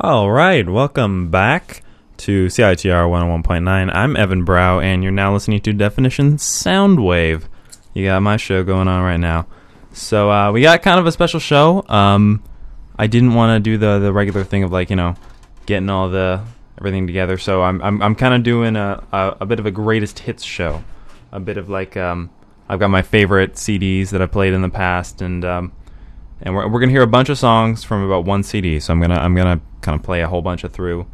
All right, welcome back to CITR 101.9. I'm Evan Brow, and you're now listening to Definition Soundwave. You got my show going on right now. So uh, we got kind of a special show. Um, I didn't want to do the the regular thing of like you know getting all the everything together. So I'm I'm, I'm kind of doing a, a a bit of a greatest hits show, a bit of like um, I've got my favorite CDs that I played in the past, and um, and we're, we're gonna hear a bunch of songs from about one CD. So I'm gonna I'm gonna kind of play a whole bunch of through.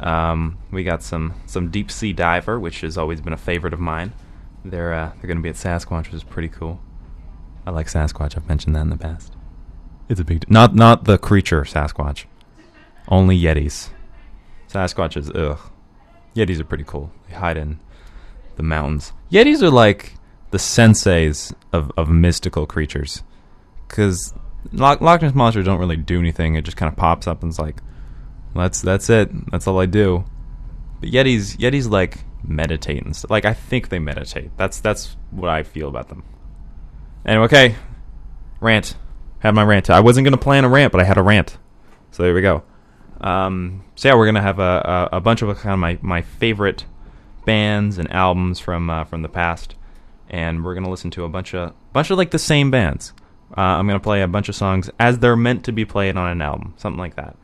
Um, we got some some Deep Sea Diver, which has always been a favorite of mine. They're uh, they're gonna be at Sasquatch, which is pretty cool. I like Sasquatch. I've mentioned that in the past. It's a big d- not not the creature Sasquatch, only Yetis. Sasquatch is ugh. Yetis are pretty cool. They hide in the mountains. Yetis are like the senseis of, of mystical creatures. Because Loch, Loch Ness Monster don't really do anything. It just kind of pops up and is like, that's that's it. That's all I do. But Yetis, Yetis like meditate and stuff. Like I think they meditate. That's that's what I feel about them. Anyway, okay, rant. Had my rant. I wasn't gonna plan a rant, but I had a rant. So there we go. Um, so yeah, we're gonna have a, a, a bunch of kind of my, my favorite bands and albums from uh, from the past, and we're gonna listen to a bunch of bunch of like the same bands. Uh, I'm gonna play a bunch of songs as they're meant to be played on an album, something like that.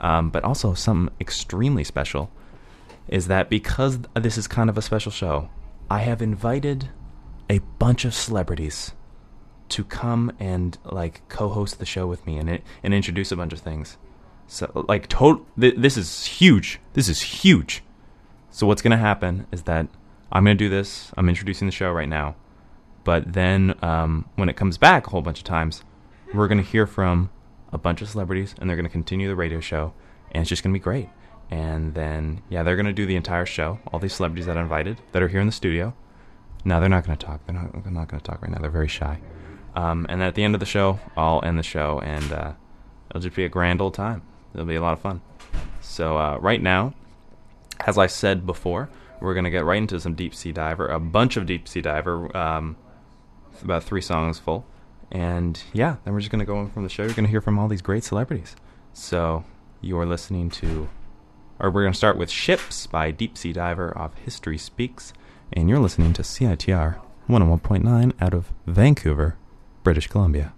Um, but also something extremely special is that because this is kind of a special show, I have invited a bunch of celebrities to come and like co-host the show with me and and introduce a bunch of things. So like total th- this is huge. This is huge. So what's going to happen is that I'm going to do this. I'm introducing the show right now. But then um, when it comes back a whole bunch of times, we're going to hear from a bunch of celebrities and they're going to continue the radio show and it's just going to be great. And then yeah, they're going to do the entire show. All these celebrities that I invited that are here in the studio. No, they're not going to talk. They're not, they're not going to talk right now. They're very shy. Um, and at the end of the show, I'll end the show, and uh, it'll just be a grand old time. It'll be a lot of fun. So uh, right now, as I said before, we're gonna get right into some Deep Sea Diver, a bunch of Deep Sea Diver, um, about three songs full, and yeah, then we're just gonna go on from the show. You're gonna hear from all these great celebrities. So you are listening to, or we're gonna start with "Ships" by Deep Sea Diver off History Speaks, and you're listening to CITR 101.9 out of Vancouver, British Columbia.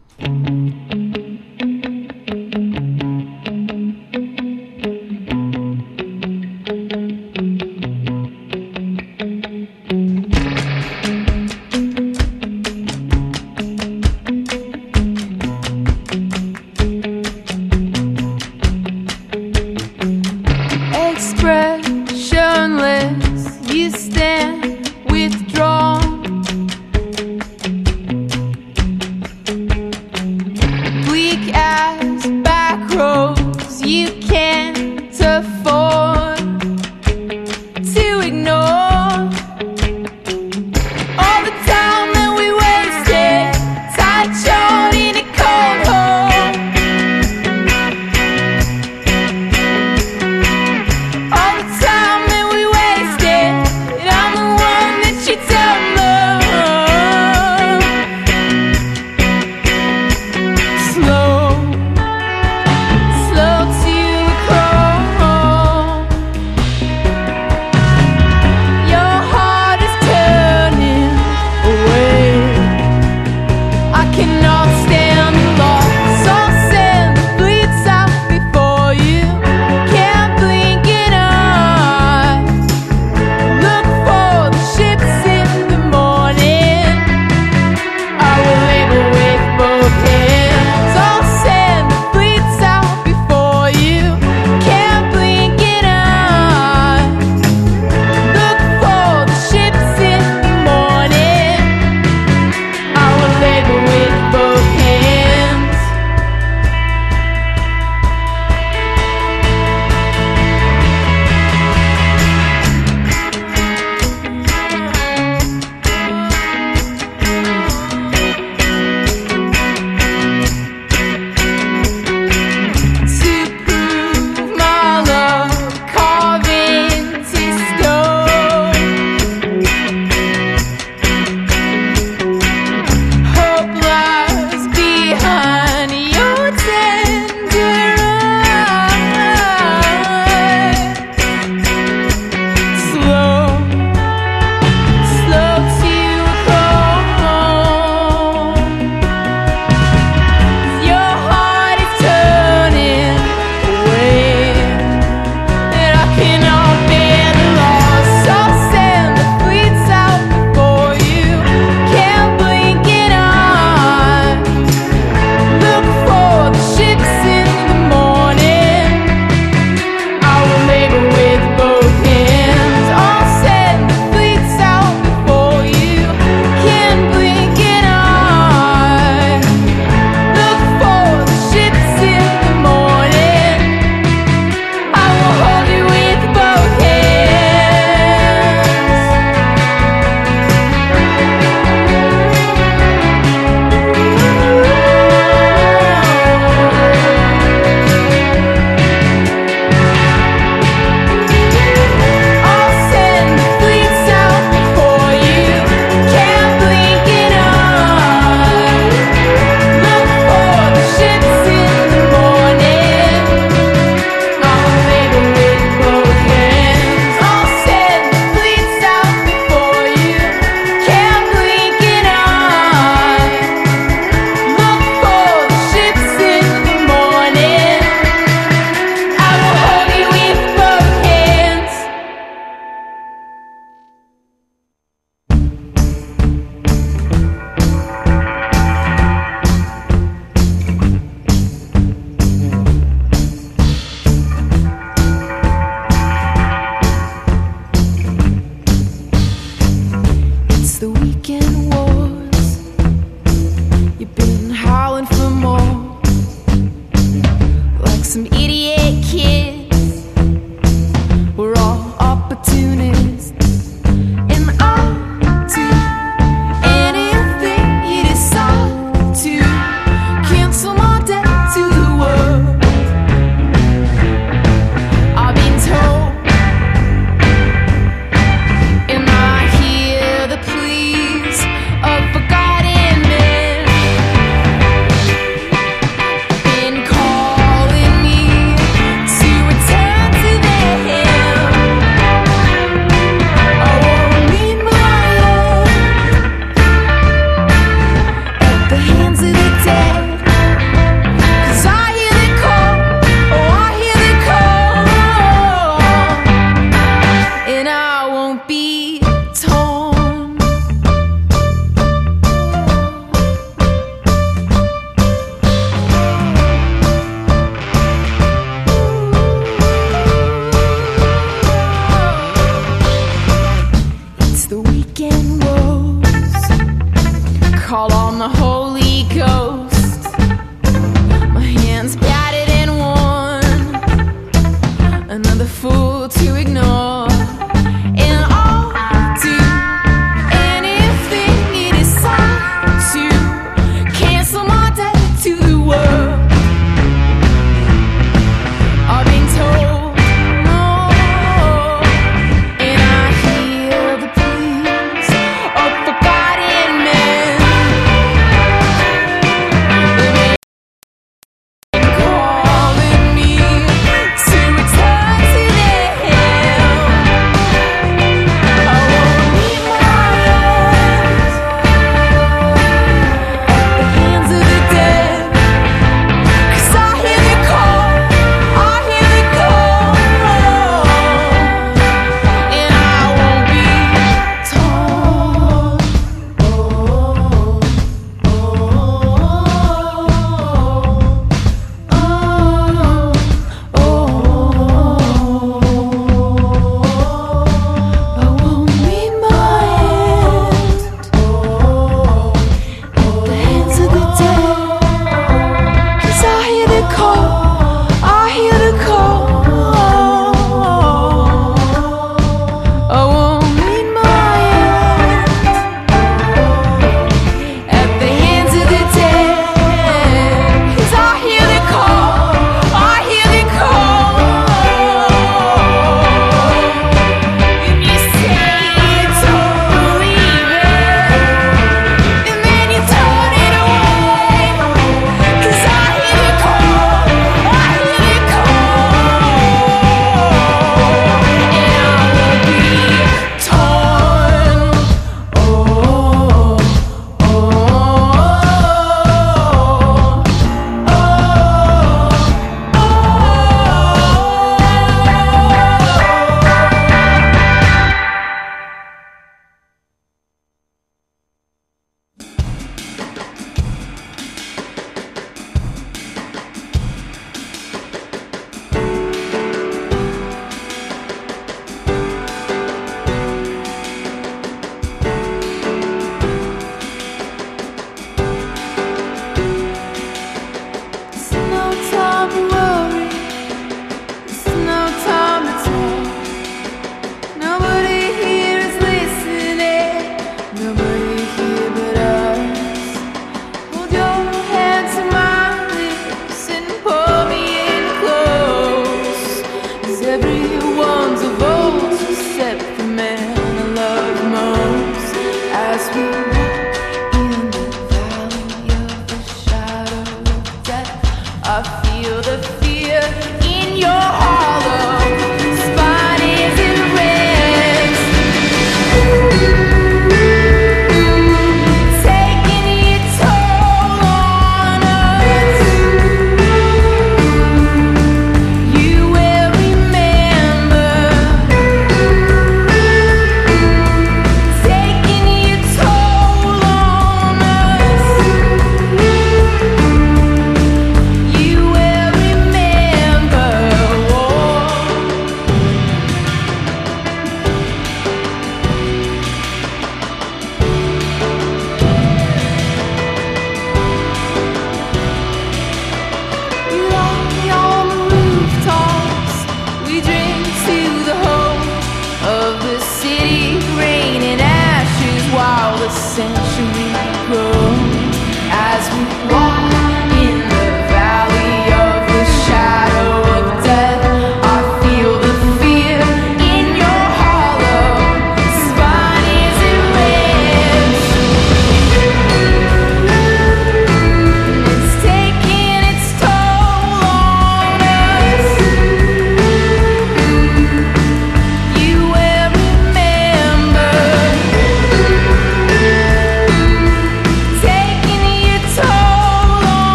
everyone.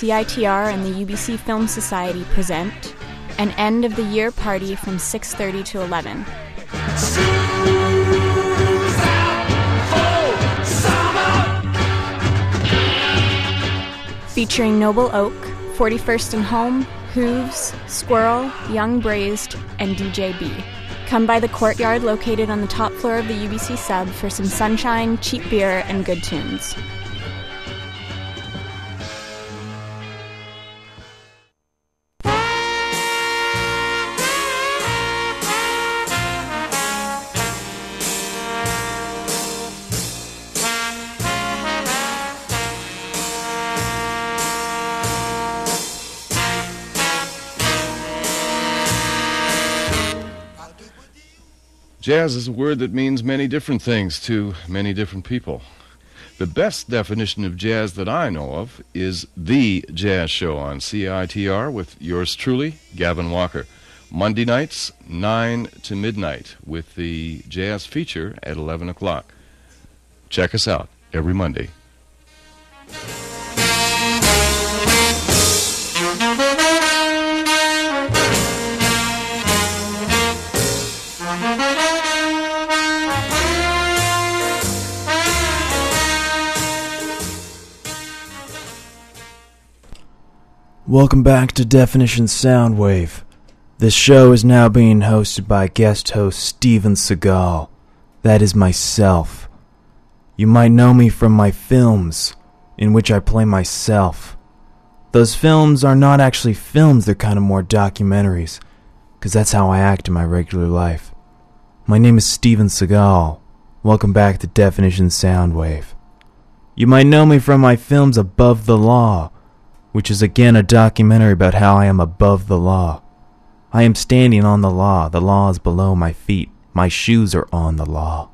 CITR and the UBC Film Society present an end of the year party from 6:30 to 11. Featuring Noble Oak, 41st and Home, Hooves, Squirrel, Young Braised, and DJ B. Come by the courtyard located on the top floor of the UBC sub for some sunshine, cheap beer, and good tunes. Jazz is a word that means many different things to many different people. The best definition of jazz that I know of is The Jazz Show on CITR with yours truly, Gavin Walker. Monday nights, 9 to midnight, with the jazz feature at 11 o'clock. Check us out every Monday. Welcome back to Definition Soundwave. This show is now being hosted by guest host Steven Seagal. That is myself. You might know me from my films, in which I play myself. Those films are not actually films, they're kind of more documentaries, because that's how I act in my regular life. My name is Steven Seagal. Welcome back to Definition Soundwave. You might know me from my films Above the Law, which is again a documentary about how I am above the law. I am standing on the law, the law is below my feet, my shoes are on the law.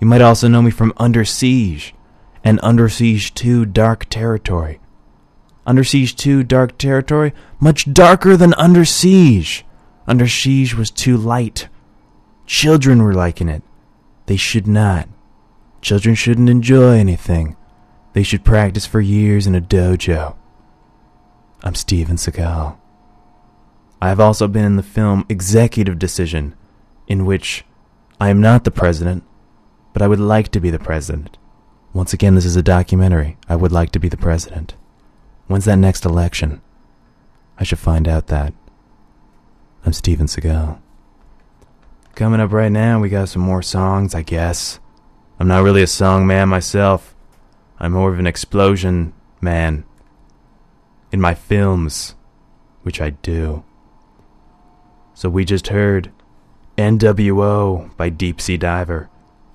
You might also know me from Under Siege and Under Siege 2 Dark Territory. Under Siege 2 Dark Territory, much darker than Under Siege. Under Siege was too light. Children were liking it. They should not. Children shouldn't enjoy anything. They should practice for years in a dojo. I'm Steven Seagal. I have also been in the film Executive Decision, in which I am not the president, but I would like to be the president. Once again, this is a documentary. I would like to be the president. When's that next election? I should find out that. I'm Steven Seagal. Coming up right now, we got some more songs, I guess. I'm not really a song man myself. I'm more of an explosion man in my films, which I do. So we just heard NWO by Deep Sea Diver,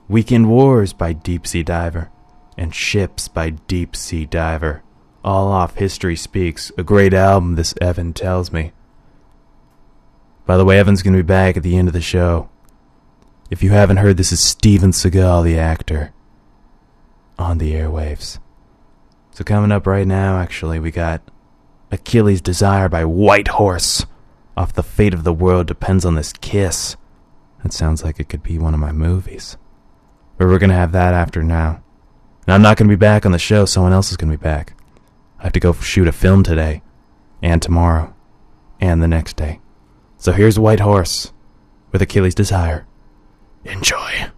Weekend Wars by Deep Sea Diver, and Ships by Deep Sea Diver. All off History Speaks, a great album, this Evan tells me. By the way, Evan's going to be back at the end of the show. If you haven't heard, this is Steven Seagal, the actor, on the airwaves. So coming up right now, actually, we got Achilles' Desire by Whitehorse. Off the fate of the world depends on this kiss. That sounds like it could be one of my movies. But we're going to have that after now. And I'm not going to be back on the show, someone else is going to be back. I have to go shoot a film today, and tomorrow, and the next day. So here's Whitehorse with Achilles' Desire. Enjoy.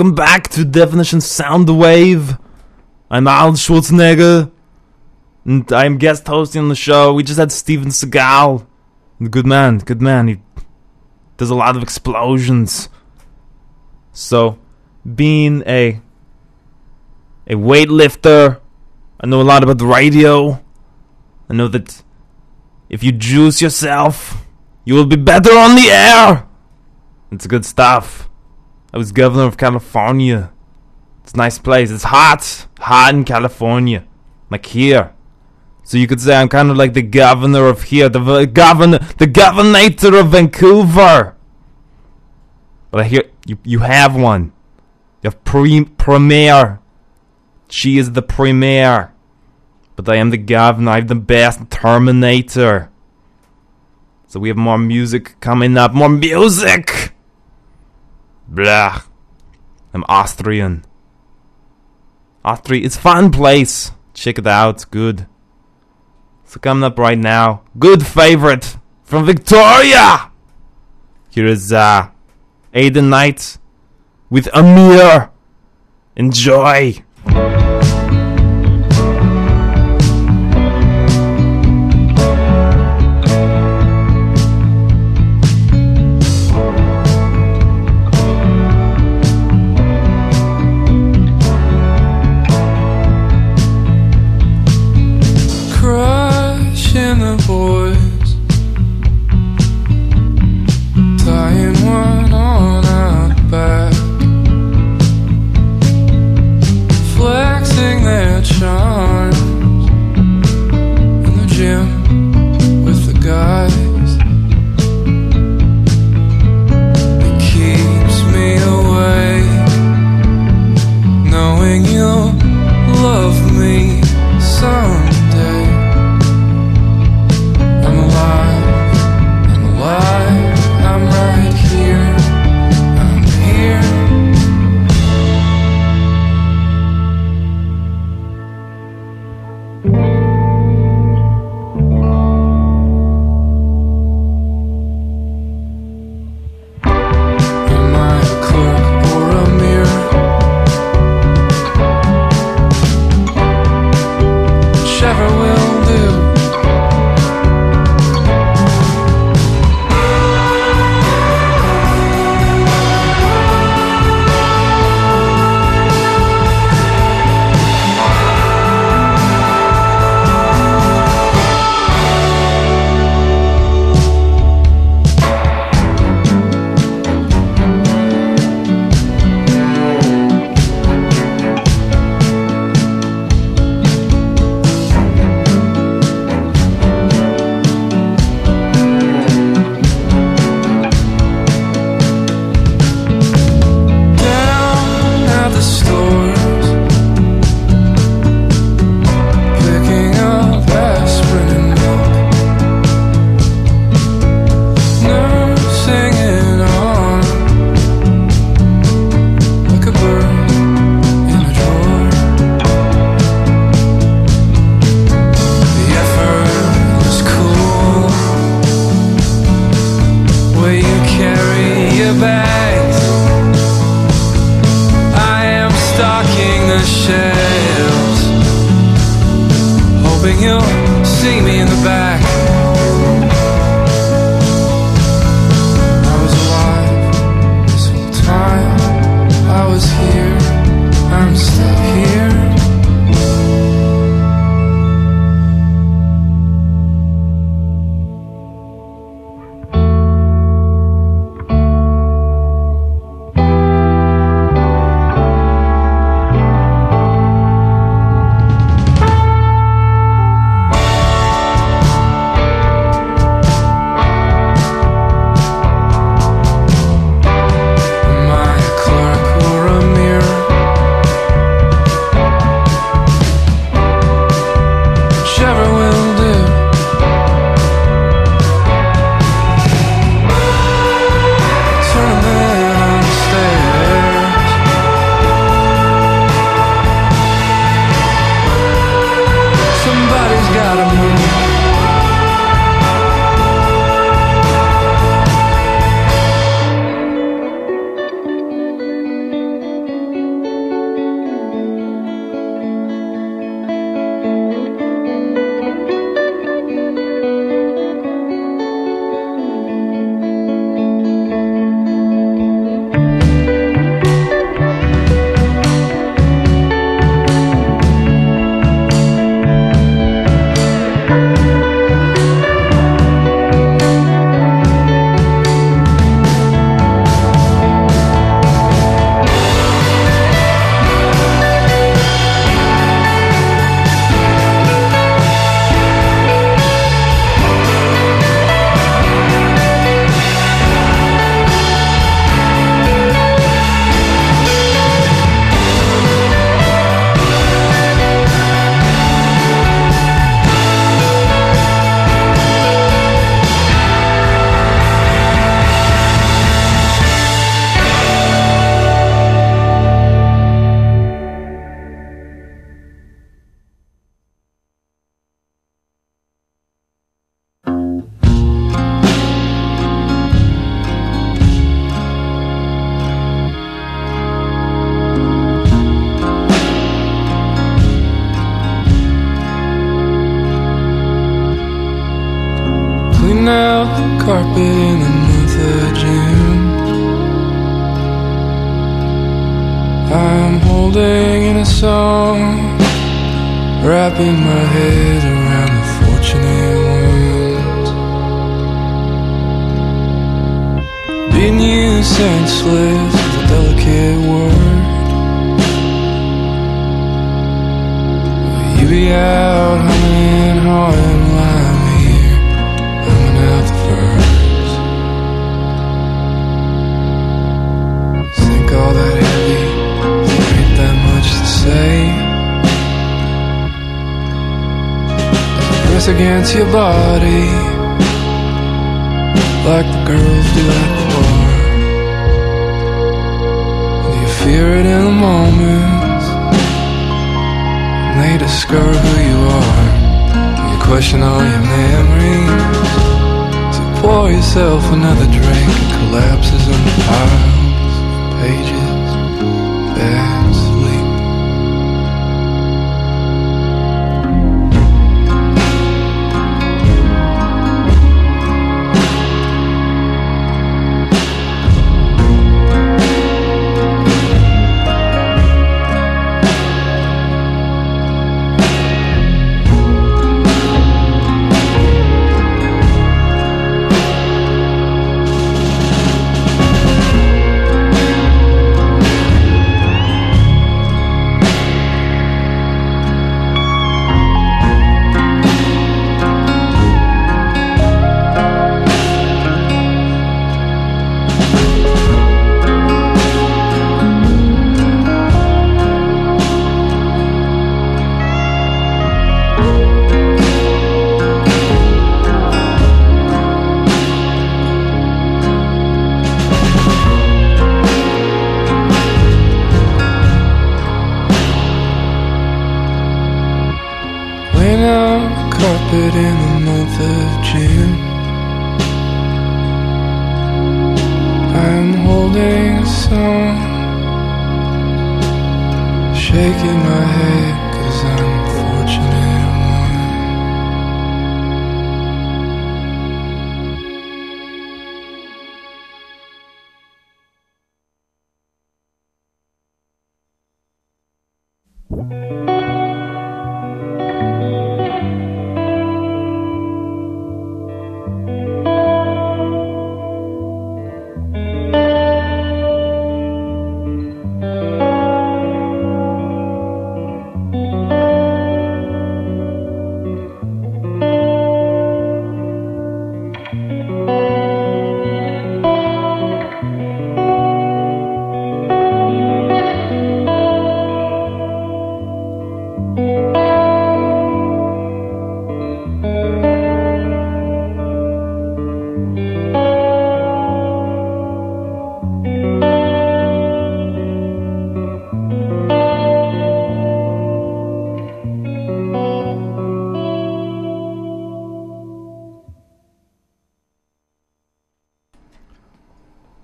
Welcome back to Definition Soundwave. I'm Arnold Schwarzenegger, and I'm guest hosting on the show. We just had Steven Seagal. Good man, good man. He does a lot of explosions. So, being a a weightlifter, I know a lot about the radio. I know that if you juice yourself, you will be better on the air. It's good stuff. I was governor of California. It's a nice place. It's hot. Hot in California. Like here. So you could say I'm kind of like the governor of here. The governor, the governator of Vancouver. But I hear you, you have one. You have pre- premier. She is the premier. But I am the governor. I'm the best Terminator. So we have more music coming up. More music! Blah. I'm Austrian. Austria is fun place. Check it out. Good. So coming up right now, good favorite from Victoria. Here is uh, Aidan Knight with A Mirror. Enjoy.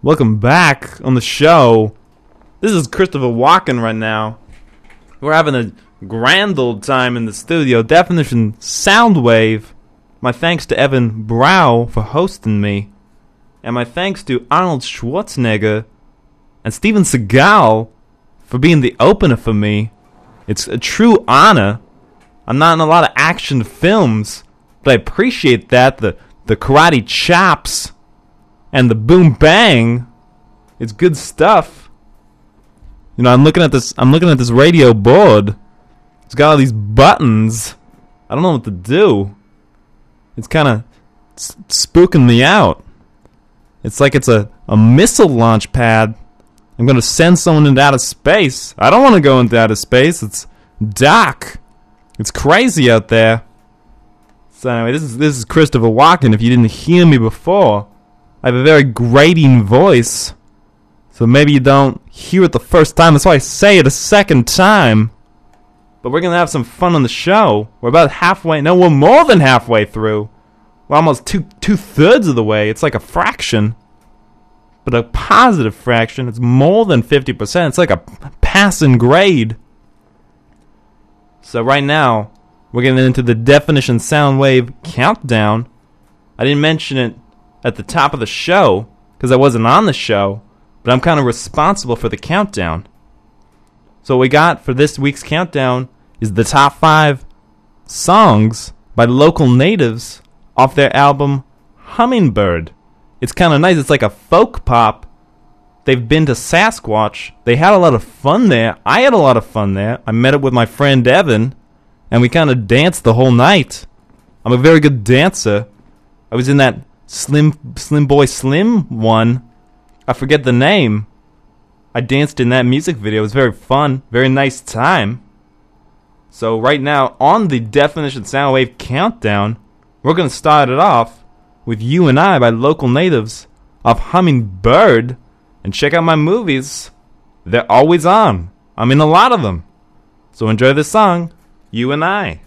Welcome back on the show. This is Christopher Walken right now. We're having a grand old time in the studio. Definition Soundwave. My thanks to Evan Brow for hosting me. And my thanks to Arnold Schwarzenegger and Steven Seagal for being the opener for me. It's a true honor. I'm not in a lot of action films, but I appreciate that. The the karate chops and the boom bang. It's good stuff. You know, I'm looking at this I'm looking at this radio board. It's got all these buttons. I don't know what to do. It's kind of spooking me out. It's like it's a, a missile launch pad. I'm going to send someone into outer space. I don't want to go into outer space. It's dark. It's crazy out there. So anyway, this is this is Christopher Walken. If you didn't hear me before, I have a very grating voice. So maybe you don't hear it the first time. That's why I say it a second time. But we're gonna have some fun on the show. We're about halfway. No, we're more than halfway through. We're almost two two thirds of the way. It's like a fraction, but a positive fraction. It's more than fifty percent. It's like a passing grade. So right now, we're getting into the definition sound wave countdown. I didn't mention it at the top of the show because I wasn't on the show, but I'm kind of responsible for the countdown. So what we got for this week's countdown is the top five songs by local natives off their album Hummingbird. It's kind of nice. It's like a folk pop. They've been to Sasquatch. They had a lot of fun there. I had a lot of fun there. I met up with my friend Evan, and we kind of danced the whole night. I'm a very good dancer. I was in that Slim Slim Boy Slim one. I forget the name. I danced in that music video. It was very fun, very nice time. So right now on the definition soundwave countdown, we're gonna start it off with "You and I" by local natives of Hummingbird, and check out my movies. They're always on. I'm in a lot of them. So enjoy this song, "You and I."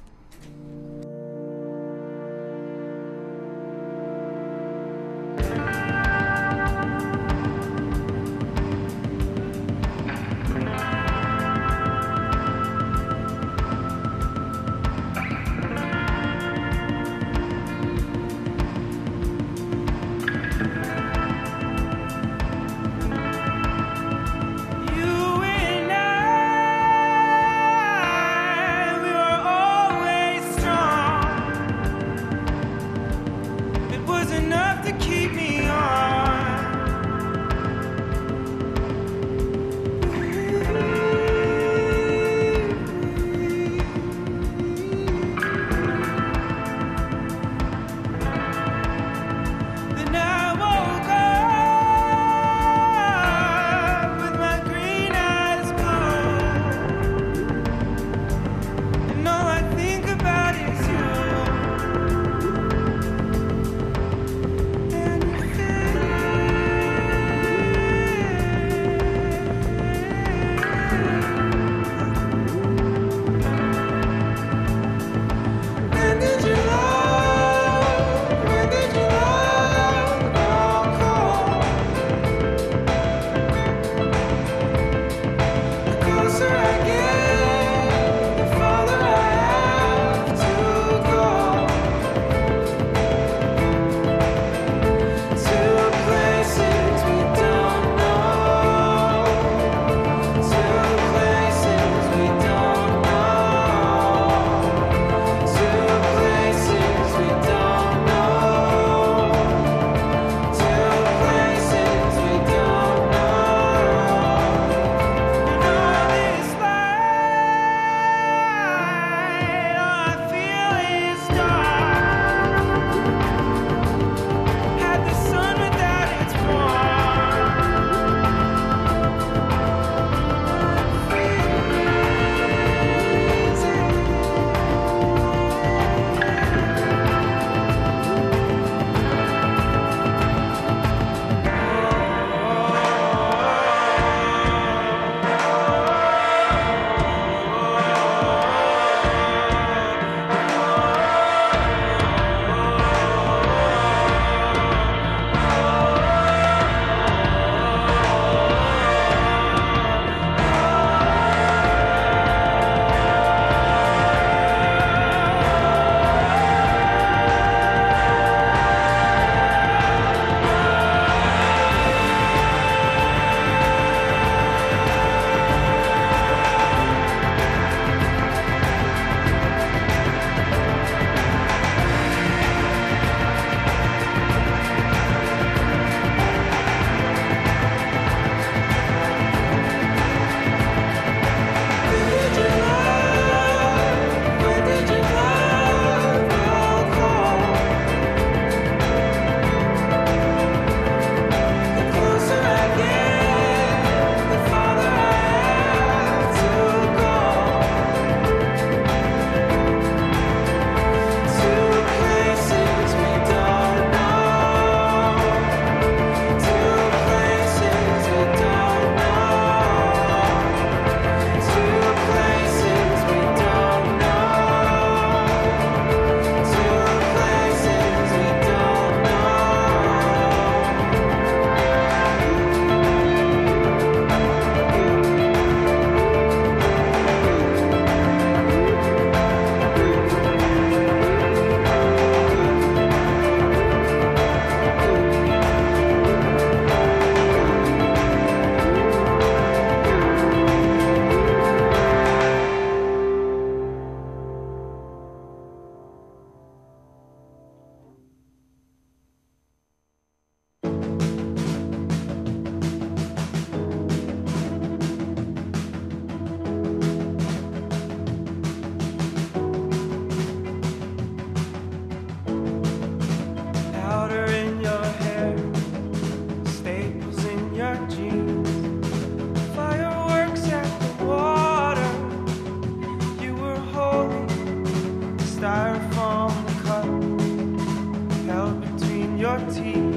your teeth.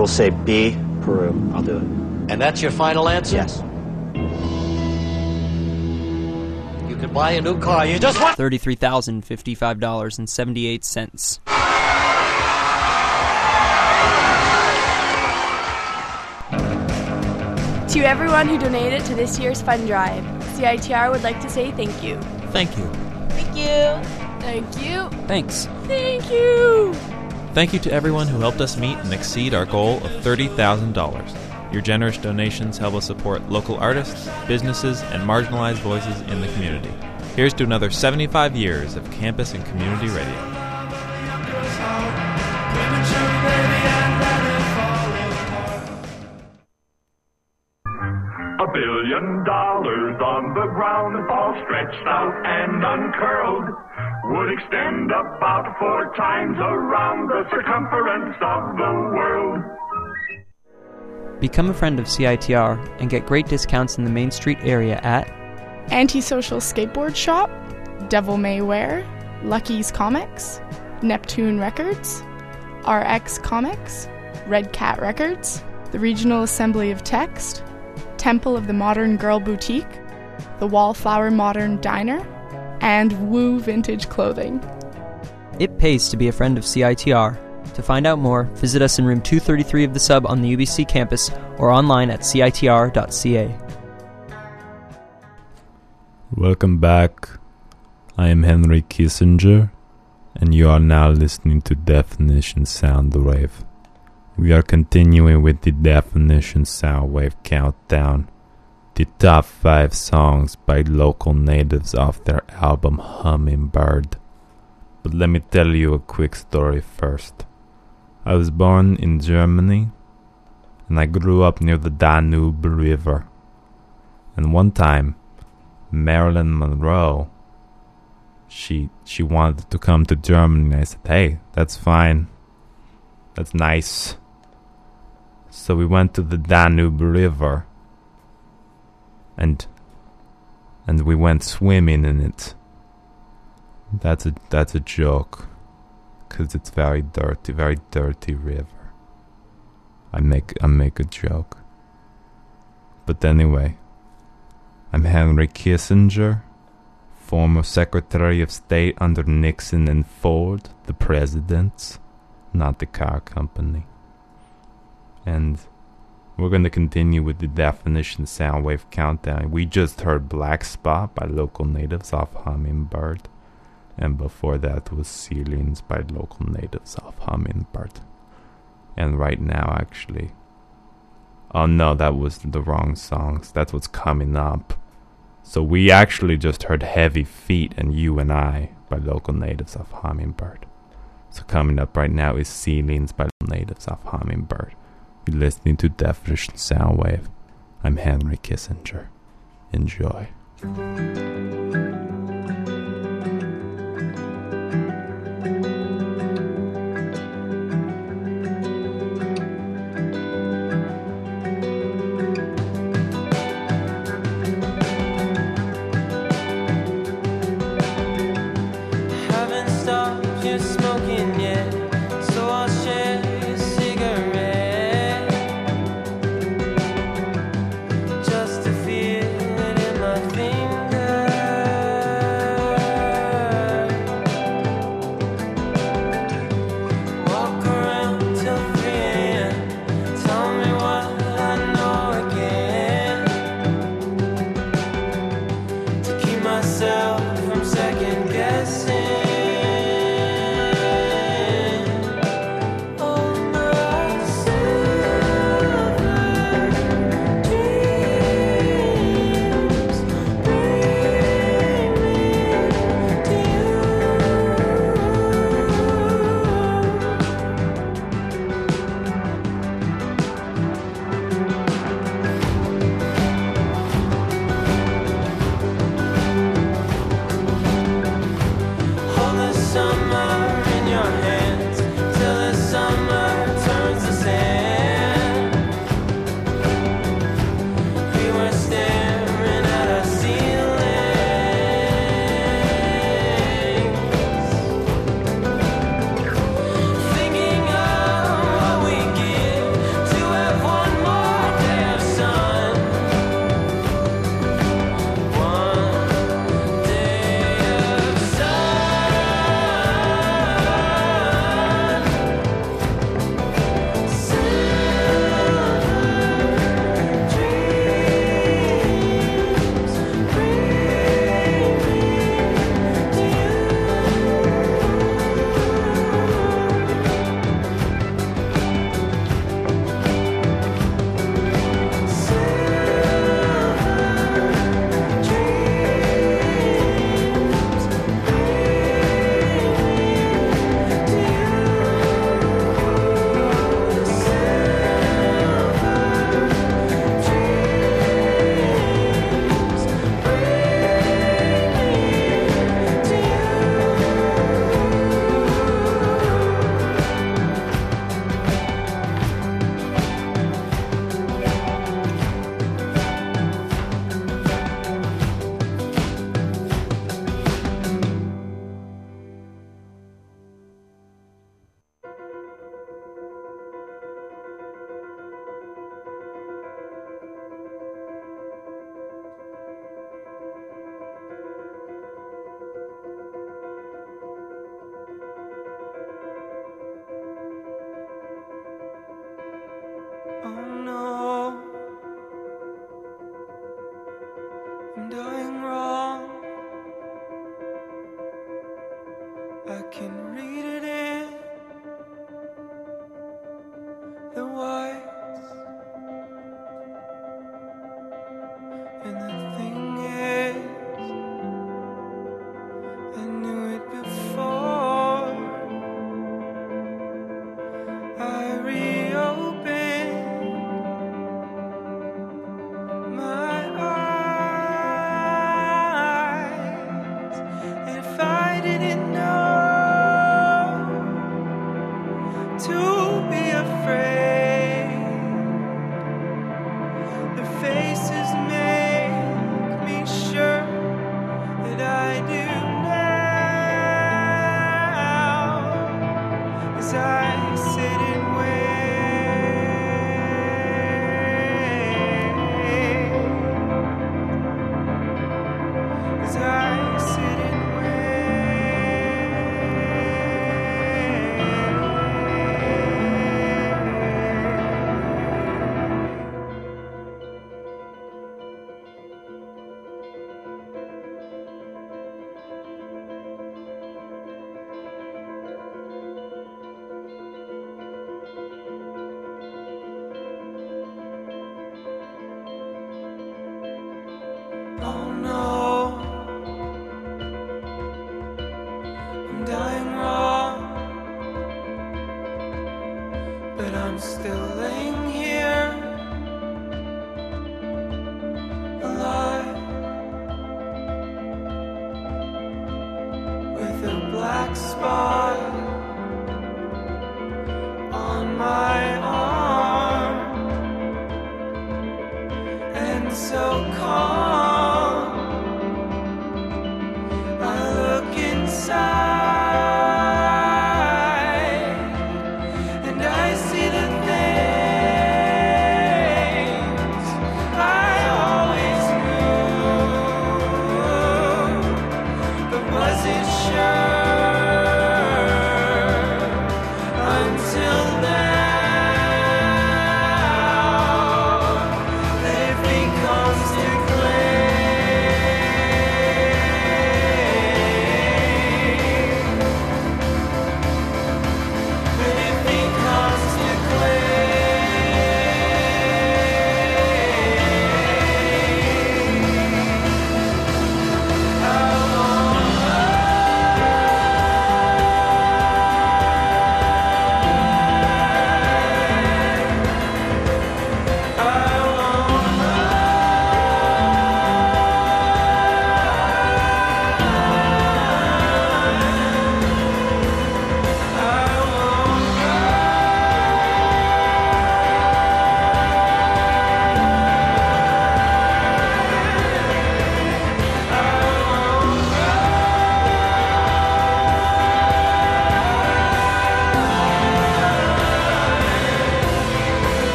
Will say B, Peru. I'll do it. And that's your final answer? Yes. You could buy a new car. You just want. Thirty-three thousand fifty-five dollars and seventy-eight cents. To everyone who donated to this year's fund drive, CITR would like to say thank you. Thank you. Thank you. Thank you. Thanks. Thank you. Thank you to everyone who helped us meet and exceed our goal of $30,000. Your generous donations help us support local artists, businesses, and marginalized voices in the community. Here's to another 75 years of campus and community radio. A billion dollars on the ground, all stretched out and uncurled, would extend about four times around the circumference of the world. Become a friend of CITR and get great discounts in the Main Street area at Antisocial Skateboard Shop, Devil May Wear, Lucky's Comics, Neptune Records, RX Comics, Red Cat Records, the Regional Assembly of Text, Temple of the Modern Girl Boutique, the Wallflower Modern Diner, and Woo Vintage Clothing. It pays to be a friend of CITR. To find out more, visit us in room 233 of the sub on the UBC campus or online at citr.ca. Welcome back. I am Henry Kissinger, and you are now listening to Definition Soundwave. We are continuing with the Definition Soundwave countdown. The top five songs by local natives off their album Hummingbird. But let me tell you a quick story first. I was born in Germany, and I grew up near the Danube River. And one time, Marilyn Monroe, she she wanted to come to Germany. And I said, "Hey, that's fine. That's nice." So we went to the Danube River, and and we went swimming in it. That's a that's a joke, cause it's very dirty, very dirty river. I make I make a joke. But anyway, I'm Henry Kissinger, former Secretary of State under Nixon and Ford, the presidents, not the car company. And we're going to continue with the definition sound wave countdown. We just heard Black Spot by local natives off Hummingbird. And before that was Ceilings by local natives off Hummingbird. And right now, actually. Oh no, that was the wrong songs. That's what's coming up. So we actually just heard Heavy Feet and You and I by local natives of Hummingbird. So coming up right now is Ceilings by natives of Hummingbird. You're listening to Definition Soundwave. I'm Henry Kissinger. Enjoy. Haven't stopped you smoking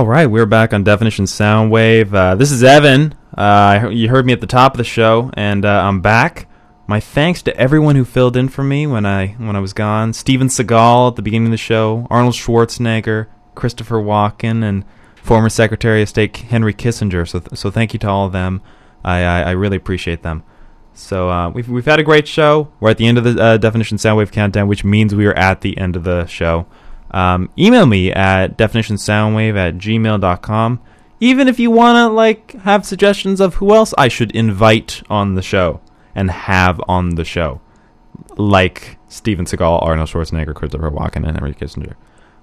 All right, we're back on Definition Soundwave. Uh, this is Evan. Uh, you heard me at the top of the show, and uh, I'm back. My thanks to everyone who filled in for me when I when I was gone. Steven Seagal at the beginning of the show, Arnold Schwarzenegger, Christopher Walken, and former Secretary of State Henry Kissinger. So th- so thank you to all of them. I I, I really appreciate them. So uh, we've we've had a great show. We're at the end of the uh, Definition Soundwave countdown, which means we are at the end of the show. Um, email me at definitionsoundwave at gmail.com. Even if you want to like have suggestions of who else I should invite on the show and have on the show, like Steven Seagal, Arnold Schwarzenegger, Christopher Walken, and Henry Kissinger.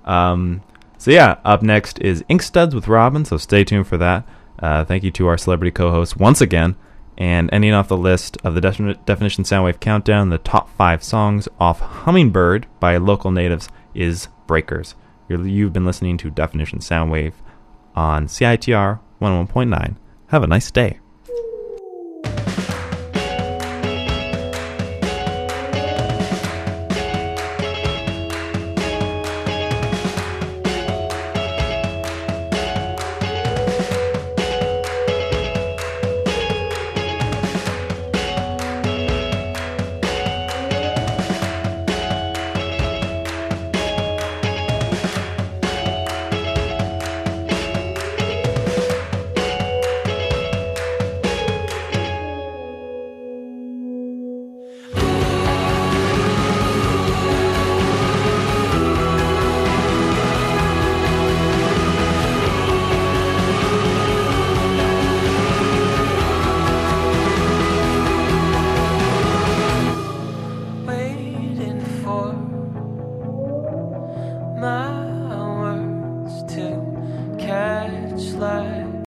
Um, so yeah, up next is Inkstuds with Robin. So stay tuned for that. Uh, thank you to our celebrity co-hosts once again. And ending off the list of the Defin- Definition Soundwave countdown, the top five songs off Hummingbird by local natives is Breakers. You're, you've been listening to Definition Soundwave on CITR 101.9. Have a nice day.